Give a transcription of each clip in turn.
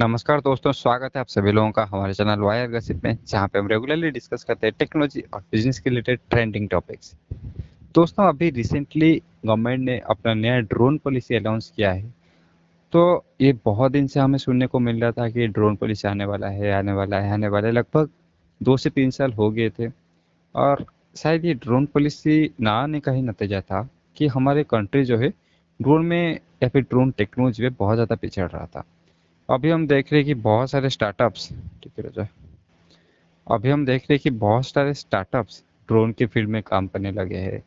नमस्कार दोस्तों, स्वागत है आप सभी लोगों का हमारे चैनल वायर गसिप में, जहाँ पे हम रेगुलरली डिस्कस करते हैं टेक्नोलॉजी और बिज़नेस के रिलेटेड ट्रेंडिंग टॉपिक्स दोस्तों, अभी रिसेंटली गवर्नमेंट ने अपना नया ड्रोन पॉलिसी अनाउंस किया है। तो ये बहुत दिन से हमें सुनने को मिल रहा था कि ड्रोन पॉलिसी आने वाला है, आने वाला है, आने वाला है। लगभग दो से तीन साल हो गए थे और शायद ये ड्रोन पॉलिसी ना आने का ही नतीजा था कि हमारे कंट्री जो है ड्रोन में या फिर ड्रोन टेक्नोलॉजी में बहुत ज़्यादा पिछड़ रहा था। अभी हम देख रहे हैं कि बहुत सारे स्टार्टअप्स ठीक है राजा। अभी हम देख रहे हैं कि बहुत सारे स्टार्टअप्स ड्रोन के फ़ील्ड में काम करने लगे हैं।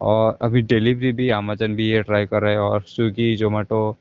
और अभी डिलीवरी भी अमेजन भी ये ट्राई कर रहे हैं और स्विगी जोमेटो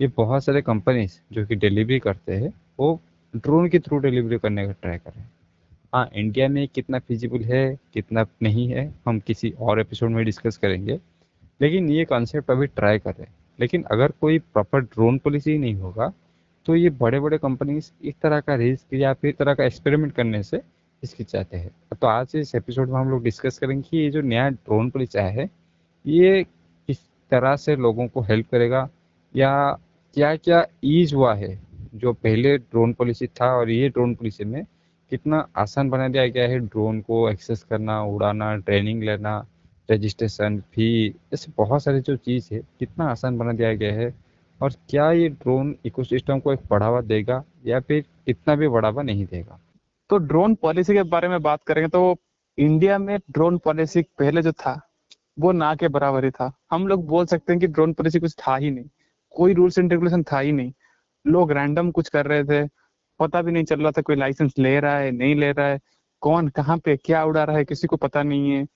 ये बहुत सारे कंपनीज़ जो कि डिलीवरी करते हैं, वो ड्रोन के थ्रू डिलीवरी करने का ट्राई कर रहे हैं। हाँ इंडिया में कितना फिजिबल है, कितना नहीं है, हम किसी और एपिसोड में डिस्कस करेंगे। लेकिन ये कॉन्सेप्ट अभी ट्राई कर रहे हैं। लेकिन अगर कोई प्रॉपर ड्रोन पॉलिसी नहीं होगा तो ये बड़े बड़े कंपनीज़ इस तरह का रिस्क या फिर तरह का एक्सपेरिमेंट करने से हिचकिचाते हैं। तो आज इस एपिसोड में हम लोग डिस्कस करेंगे कि ये जो नया ड्रोन पॉलिसी आया है, ये किस तरह से लोगों को हेल्प करेगा या क्या क्या ईज हुआ है जो पहले ड्रोन पॉलिसी था और ये ड्रोन पॉलिसी में कितना आसान बना दिया गया है ड्रोन को एक्सेस करना, उड़ाना ट्रेनिंग लेना रजिस्ट्रेशन फ़ी ऐसे बहुत सारी जो चीज़ है, कितना आसान बना दिया गया है। और क्या ये ड्रोन इकोसिस्टम को एक बढ़ावा देगा या फिर इतना भी बढ़ावा नहीं देगा? तो ड्रोन पॉलिसी के बारे में बात करेंगे तो इंडिया में ड्रोन पॉलिसी पहले जो था, वो ना के बराबर ही था। हम लोग बोल सकते हैं कि ड्रोन पॉलिसी कुछ था ही नहीं। कोई रूल्स एंड रेगुलेशन था ही नहीं। लोग रैंडम कुछ कर रहे थे, पता भी नहीं चल रहा था कोई लाइसेंस ले रहा है, नहीं ले रहा है, कौन, कहाँ पे, क्या उड़ा रहा है, किसी को पता नहीं है।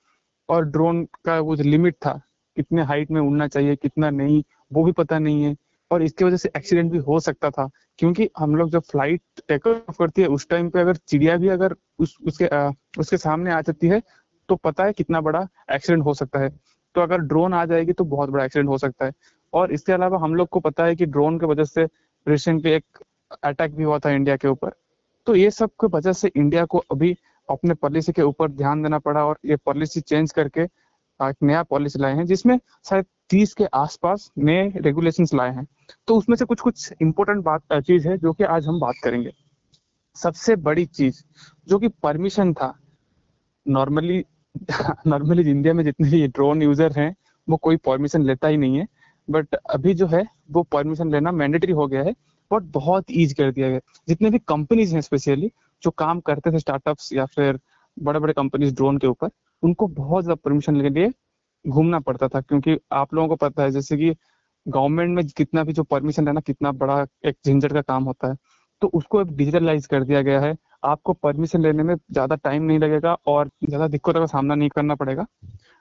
और ड्रोन का कुछ लिमिट था, कितने हाइट में उड़ना चाहिए, कितना नहीं, वो भी पता नहीं है। और इसकी वजह से एक्सीडेंट भी हो सकता था। क्योंकि हम लोग जब फ़्लाइट टेक ऑफ़ करती है उस टाइम पे अगर चिड़िया भी अगर उस उसके आ, उसके सामने आ जाती है तो पता है कितना बड़ा एक्सीडेंट हो सकता है। तो अगर ड्रोन आ जाएगी तो बहुत बड़ा एक्सीडेंट हो सकता है। और इसके अलावा हम लोग को पता है कि ड्रोन की वजह से रिसेंटली एक अटैक भी हुआ था इंडिया के ऊपर। तो ये सब की वजह से इंडिया को अभी अपने पॉलिसी के ऊपर ध्यान देना पड़ा और ये पॉलिसी चेंज करके एक नया पॉलिसी लाए हैं जिसमें शायद तीस के आसपास नए रेगुलेशन लाए हैं। तो उसमें से कुछ कुछ इंपॉर्टेंट बात चीज़ है जो कि आज हम बात करेंगे। सबसे बड़ी चीज़ जो कि परमिशन था नॉर्मली नॉर्मली इंडिया में जितने भी ड्रोन यूज़र हैं, वो कोई परमिशन लेता ही नहीं है। बट अभी जो है, वो परमिशन लेना मैंडेटरी हो गया है। बट बहुत ईज कर दिया गया जितने भी कंपनीज़ हैं स्पेशली जो काम करते थे स्टार्टअप्स या फिर बड़े बड़े कंपनीज़ ड्रोन के ऊपर, उनको बहुत ज़्यादा परमिशन लेने के लिए घूमना पड़ता था, क्योंकि आप लोगों को पता है, जैसे कि गवर्नमेंट में कितना भी जो परमिशन लेना कितना बड़ा एक झंझट का काम होता है तो उसको एक डिजिटलाइज कर दिया गया है। आपको परमिशन लेने में ज़्यादा टाइम नहीं लगेगा और ज़्यादा दिक्कतों का सामना नहीं करना पड़ेगा।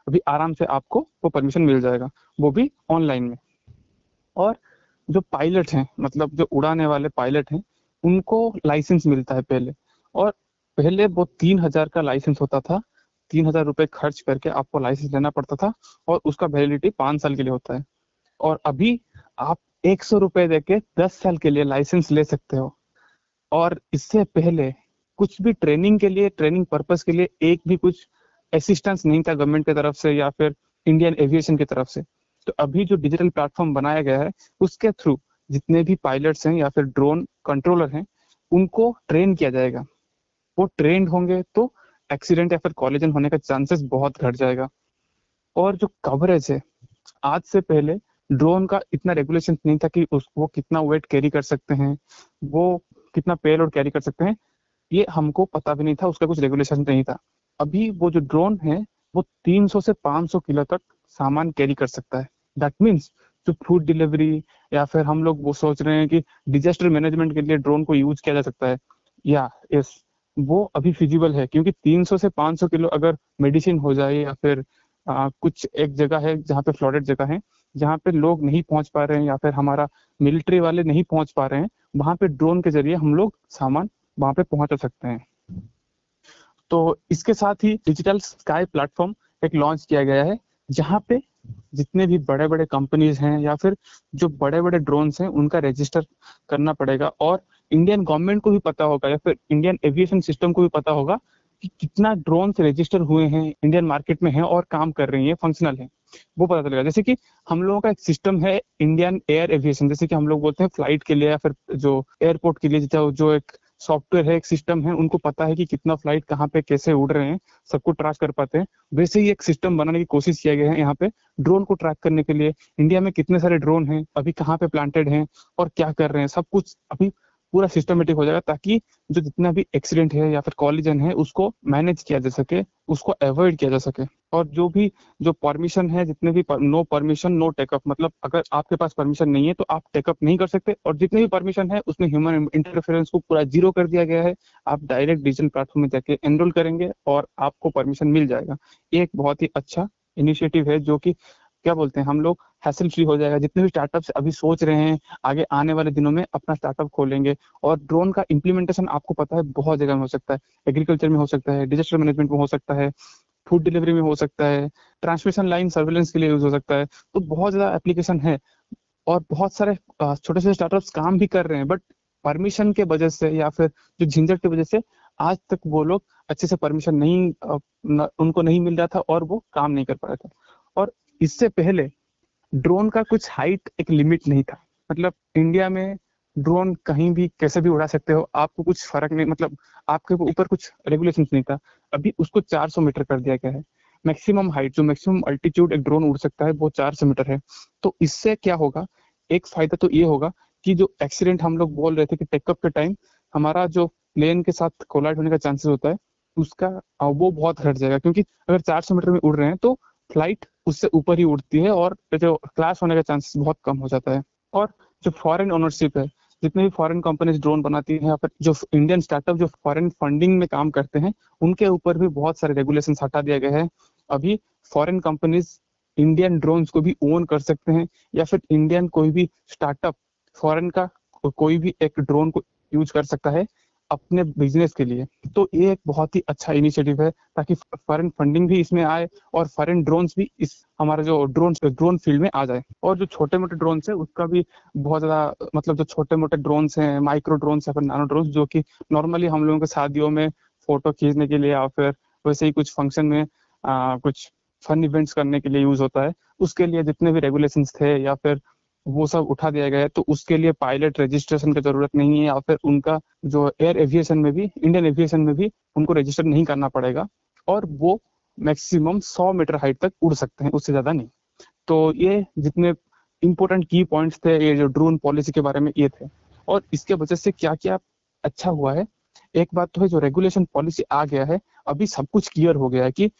अभी आराम से आपको वो परमिशन मिल जाएगा, वो भी ऑनलाइन में। और जो पायलट हैं मतलब जो उड़ाने वाले पायलट हैं, उनको लाइसेंस मिलता है पहले। और पहले वो तीन हज़ार का लाइसेंस होता था तीन हज़ार रुपए खर्च करके आपको लाइसेंस लेना पड़ता था और उसका वैलिडिटी पाँच साल के लिए होता है। और अभी आप एक सौ रुपए देके दस साल के लिए लाइसेंस ले सकते हो। और इससे पहले कुछ भी ट्रेनिंग के लिए ट्रेनिंग पर्पज के लिए एक भी कुछ असिस्टेंस नहीं था गवर्नमेंट की तरफ़ से या फिर इंडियन एविएशन की तरफ़ से। तो अभी जो डिजिटल प्लेटफॉर्म बनाया गया है, उसके थ्रू जितने भी पायलट्स हैं या फिर ड्रोन कंट्रोलर हैं, उनको ट्रेन किया जाएगा। वो ट्रेंड होंगे तो एक्सीडेंट या फिर कॉलेजन होने का चांसेस बहुत घट जाएगा। और जो कवरेज है, आज से पहले ड्रोन का इतना रेगुलेशन नहीं था कि उस, वो कितना वेट कैरी कर सकते हैं, वो कितना पेलोड कैरी कर सकते हैं, ये हमको पता भी नहीं था, उसका कुछ रेगुलेशन नहीं था। अभी वो जो ड्रोन है, वो 300 से 500 किलो तक सामान कैरी कर सकता है। दैट मीन्स जो फ़ूड डिलीवरी या फिर हम लोग वो सोच रहे हैं कि डिजास्टर मैनेजमेंट के लिए ड्रोन को यूज़ किया जा सकता है। या यस वो अभी फिजिबल है क्योंकि 300 से 500 किलो अगर मेडिसिन हो जाए या फिर आ, कुछ एक जगह है जहाँ पे फ्लडेड जगह है जहाँ पे लोग नहीं पहुँच पा रहे हैं या फिर हमारा मिलिट्री वाले नहीं पहुँच पा रहे हैं वहाँ पे ड्रोन के ज़रिए हम लोग सामान वहाँ पे पहुँचा सकते हैं। तो इसके साथ ही डिजिटल स्काई प्लेटफॉर्म एक लॉन्च किया गया है जहाँ पे जितने भी बड़े बड़े कंपनीज़ हैं या फिर जो बड़े बड़े ड्रोन्स हैं उनका रजिस्टर करना पड़ेगा और इंडियन गवर्नमेंट को भी पता होगा या फिर इंडियन एविएशन सिस्टम को भी पता होगा कि कितना ड्रोन रजिस्टर हुए हैं इंडियन मार्केट में हैं और काम कर रही हैं फंक्शनल हैं। वो पता चलेगा। जैसे कि हम लोगों का एक सिस्टम है इंडियन एयर एविएशन जैसे कि हम लोग बोलते हैं फ़्लाइट के लिए या फिर जो एयरपोर्ट के लिए जो एक सॉफ्टवेयर है, एक सिस्टम है, उनको पता है कि कितना फ़्लाइट कहाँ पे कैसे उड़ रहे हैं, सबको ट्रैक कर पाते हैं। वैसे ही एक सिस्टम बनाने की कोशिश किया गया है यहाँ पे ड्रोन को ट्रैक करने के लिए। इंडिया में कितने सारे ड्रोन हैं, अभी कहाँ पे प्लांटेड हैं और क्या कर रहे हैं, सब कुछ अभी पूरा सिस्टमेटिक हो जाएगा ताकि जो जितना भी एक्सीडेंट है या फिर कॉलिजन है उसको मैनेज किया जा सके उसको अवॉइड किया जा सके। और जो भी जो परमिशन है जितने भी पर, नो परमिशन नो टेकअप मतलब अगर आपके पास परमिशन नहीं है तो आप टेकअप नहीं कर सकते। और जितने भी परमिशन है उसमें ह्यूमन इंटरफेरेंस को पूरा ज़ीरो कर दिया गया है। आप डायरेक्ट डिजिटल प्लेटफॉर्म में जाके एनरोल करेंगे और आपको परमिशन मिल जाएगा। ये एक बहुत ही अच्छा इनिशिएटिव है जो कि क्या बोलते हैं, हम लोग हैसल फ्री हो जाएगा। जितने भी स्टार्टअप्स अभी सोच रहे हैं, आगे आने वाले दिनों में अपना स्टार्टअप खोलेंगे। और ड्रोन का इम्प्लीमेंटेशन आपको पता है, बहुत जगह में हो सकता है। एग्रीकल्चर में हो सकता है डिजिटल मैनेजमेंट में हो सकता है फ़ूड डिलीवरी में हो सकता है ट्रांसमिशन लाइन सर्विलेंस के लिए यूज़ हो सकता है। तो बहुत ज़्यादा एप्लीकेशन है और बहुत सारे छोटे छोटे स्टार्टअप्स काम भी कर रहे हैं। बट परमिशन के वजह से या फिर जो झंझट की वजह से आज तक वो लोग अच्छे से परमिशन नहीं उनको नहीं मिल रहा था और वो काम नहीं कर पा रहा था। और इससे पहले ड्रोन का कुछ हाइट एक लिमिट नहीं था। मतलब इंडिया में ड्रोन कहीं भी कैसे भी उड़ा सकते हो, आपको कुछ फ़र्क नहीं मतलब आपके ऊपर कुछ रेगुलेशन नहीं था। अभी उसको 400 मीटर कर दिया गया है। मैक्सिमम हाइट जो मैक्सिमम अल्टीट्यूड एक ड्रोन उड़ सकता है, वो 400 मीटर है। तो इससे क्या होगा? एक फ़ायदा तो ये होगा कि जो एक्सीडेंट हम लोग बोल रहे थे कि टेकअप के टाइम हमारा जो प्लेन के साथ कोलाइड होने का चांसेस होता है, उसका, वो बहुत घट जाएगा। क्योंकि अगर 400 मीटर में उड़ रहे हैं तो फ़्लाइट उससे ऊपर ही उड़ती है और जो क्लास होने का चांसेस बहुत कम हो जाता है। और जो फॉरेन ओनरशिप है, जितने भी फॉरेन कंपनीज़ ड्रोन बनाती हैं या फिर जो इंडियन स्टार्टअप जो फॉरेन फंडिंग में काम करते हैं, उनके ऊपर भी बहुत सारे रेगुलेशन हटा दिया गया है। अभी फॉरेन कंपनीज़ इंडियन ड्रोन को भी ओन कर सकते हैं या फिर इंडियन कोई भी स्टार्टअप फॉरेन का कोई भी एक ड्रोन को यूज़ कर सकता है। अपने बिज़नेस के लिए। तो ये एक बहुत ही अच्छा इनिशिएटिव है ताकि फॉरेन फंडिंग भी इसमें आए और फॉरेन ड्रोन्स भी इस हमारा जो ड्रोन ड्रोन फ़ील्ड में आ जाए। और जो छोटे मोटे ड्रोन है उसका भी बहुत ज़्यादा मतलब जो छोटे मोटे ड्रोन्स हैं माइक्रो या फिर नानो ड्रोन्स जो कि नॉर्मली हम लोगों के शादियों में फ़ोटो खींचने के लिए या फिर वैसे ही कुछ फ़ंक्शन में आ, कुछ फन इवेंट्स करने के लिए यूज़ होता है। उसके लिए जितने भी रेगुलेशन थे या फिर वो सब उठा दिया गया है तो उसके लिए पायलट रजिस्ट्रेशन की ज़रूरत नहीं है या फिर उनका जो एयर एविएशन में भी इंडियन एविएशन में भी उनको रजिस्टर नहीं करना पड़ेगा और वो मैक्सिमम 100 मीटर हाइट तक उड़ सकते हैं उससे ज़्यादा नहीं। तो ये जितने इम्पोर्टेंट की पॉइंट्स थे ये जो ड्रोन पॉलिसी के बारे में ये थे। और इसके वजह से क्या क्या अच्छा हुआ है? एक बात तो है जो रेगुलेशन पॉलिसी आ गया है अभी सब कुछ क्लियर हो गया है कि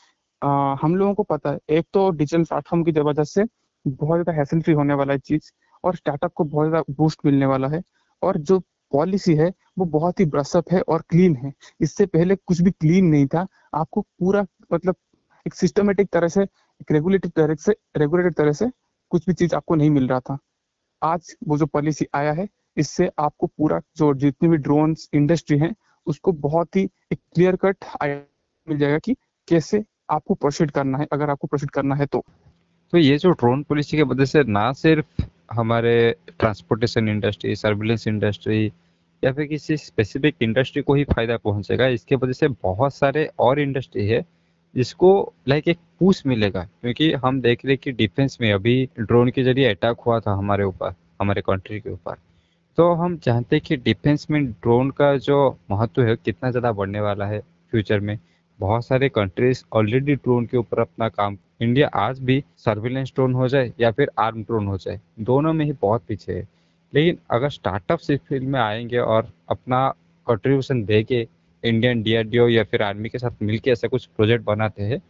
आ, हम लोगों को पता है एक तो डिजिटल प्लेटफॉर्म की वजह से बहुत ज़्यादा हैसल फ्री होने वाला है चीज़ और स्टार्टअप को बहुत ज़्यादा बूस्ट मिलने वाला है और जो पॉलिसी है, वो बहुत ही ब्रसअप है और क्लीन है। इससे पहले कुछ भी क्लीन नहीं था। आपको पूरा मतलब एक सिस्टमेटिक तरह से, एक रेगुलेटेड तरह से रेगुलेटेड तरह से कुछ भी चीज़ आपको नहीं मिल रहा था। आज वो जो पॉलिसी आया है, इससे आपको पूरा जो जितनी भी ड्रोन इंडस्ट्री है, उसको बहुत ही एक क्लियर कट मिल जाएगा कि कैसे आपको प्रोसीड करना है। अगर आपको प्रोसीड करना है तो। तो ये जो ड्रोन पॉलिसी की वजह से ना सिर्फ़ हमारे ट्रांसपोर्टेशन इंडस्ट्री सर्विलेंस इंडस्ट्री या फिर किसी स्पेसिफिक इंडस्ट्री को ही फ़ायदा पहुंचेगा, इसके वजह से बहुत सारे और इंडस्ट्री है जिसको लाइक एक पूछ मिलेगा। क्योंकि हम देख रहे कि डिफेंस में अभी ड्रोन के ज़रिए अटैक हुआ था हमारे ऊपर, हमारे कंट्री के ऊपर। तो हम जानते हैं कि डिफेंस में ड्रोन का जो महत्व है, कितना ज़्यादा बढ़ने वाला है फ्यूचर में। बहुत सारे कंट्रीज़ ऑलरेडी ड्रोन के ऊपर अपना काम इंडिया आज भी सर्विलेंस ड्रोन हो जाए या फिर आर्म ड्रोन हो जाए, दोनों में ही बहुत पीछे है। लेकिन अगर स्टार्टअप इस फ़ील्ड में आएँगे और अपना कंट्रीब्यूशन दे के इंडियन डीआरडीओ या फिर आर्मी के साथ मिलके ऐसा कुछ प्रोजेक्ट बनाते हैं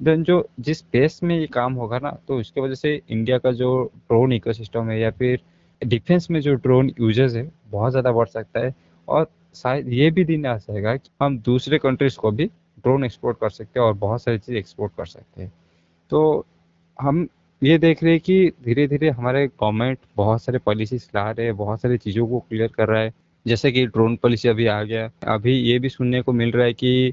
देन जो जिस पेस में ये काम होगा ना तो इसके वजह से इंडिया का जो ड्रोन इकोसिस्टम है या फिर डिफेंस में जो ड्रोन यूज़र्स है, बहुत ज़्यादा बढ़ सकता है। और शायद ये भी दिन आ जाएगा कि हम दूसरे कंट्रीज़ को भी ड्रोन एक्सपोर्ट कर सकते हैं और बहुत सारी चीज़ एक्सपोर्ट कर सकते हैं। तो हम ये देख रहे हैं कि धीरे धीरे हमारे गवर्नमेंट बहुत सारे पॉलिसीज़ ला रहे हैं, बहुत सारी चीज़ों को क्लियर कर रहा है। जैसे कि ड्रोन पॉलिसी अभी आ गया, अभी ये भी सुनने को मिल रहा है कि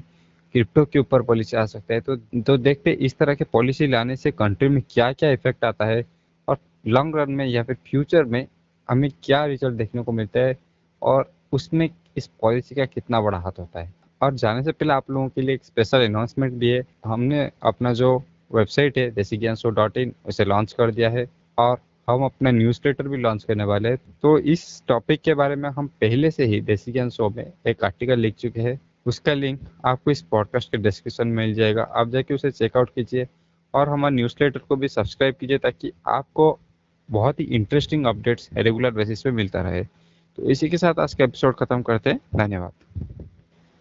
क्रिप्टो के ऊपर पॉलिसी आ सकता है। तो तो देखते इस तरह के पॉलिसी लाने से कंट्री में क्या क्या इफ़ेक्ट आता है और लॉन्ग रन में या फिर फ्यूचर में हमें क्या रिज़ल्ट देखने को मिलता है और उसमें इस पॉलिसी का कितना बड़ा हाथ होता है। और जाने से पहले आप लोगों के लिए एक स्पेशल अनाउंसमेंट भी है। हमने अपना जो वेबसाइट है देसी ज्ञान शो डॉट इन, उसे लॉन्च कर दिया है और हम अपना न्यूज़ लेटर भी लॉन्च करने वाले हैं। तो इस टॉपिक के बारे में हम पहले से ही देसी ज्ञान शो में एक आर्टिकल लिख चुके हैं। उसका लिंक आपको इस पॉडकास्ट के डिस्क्रिप्शन में मिल जाएगा। आप जाके उसे चेकआउट कीजिए और हमारे न्यूज़ लेटर को भी सब्सक्राइब कीजिए ताकि आपको बहुत ही इंटरेस्टिंग अपडेट्स रेगुलर बेसिस पे मिलता रहे। तो इसी के साथ आज का एपिसोड खत्म करते हैं। धन्यवाद।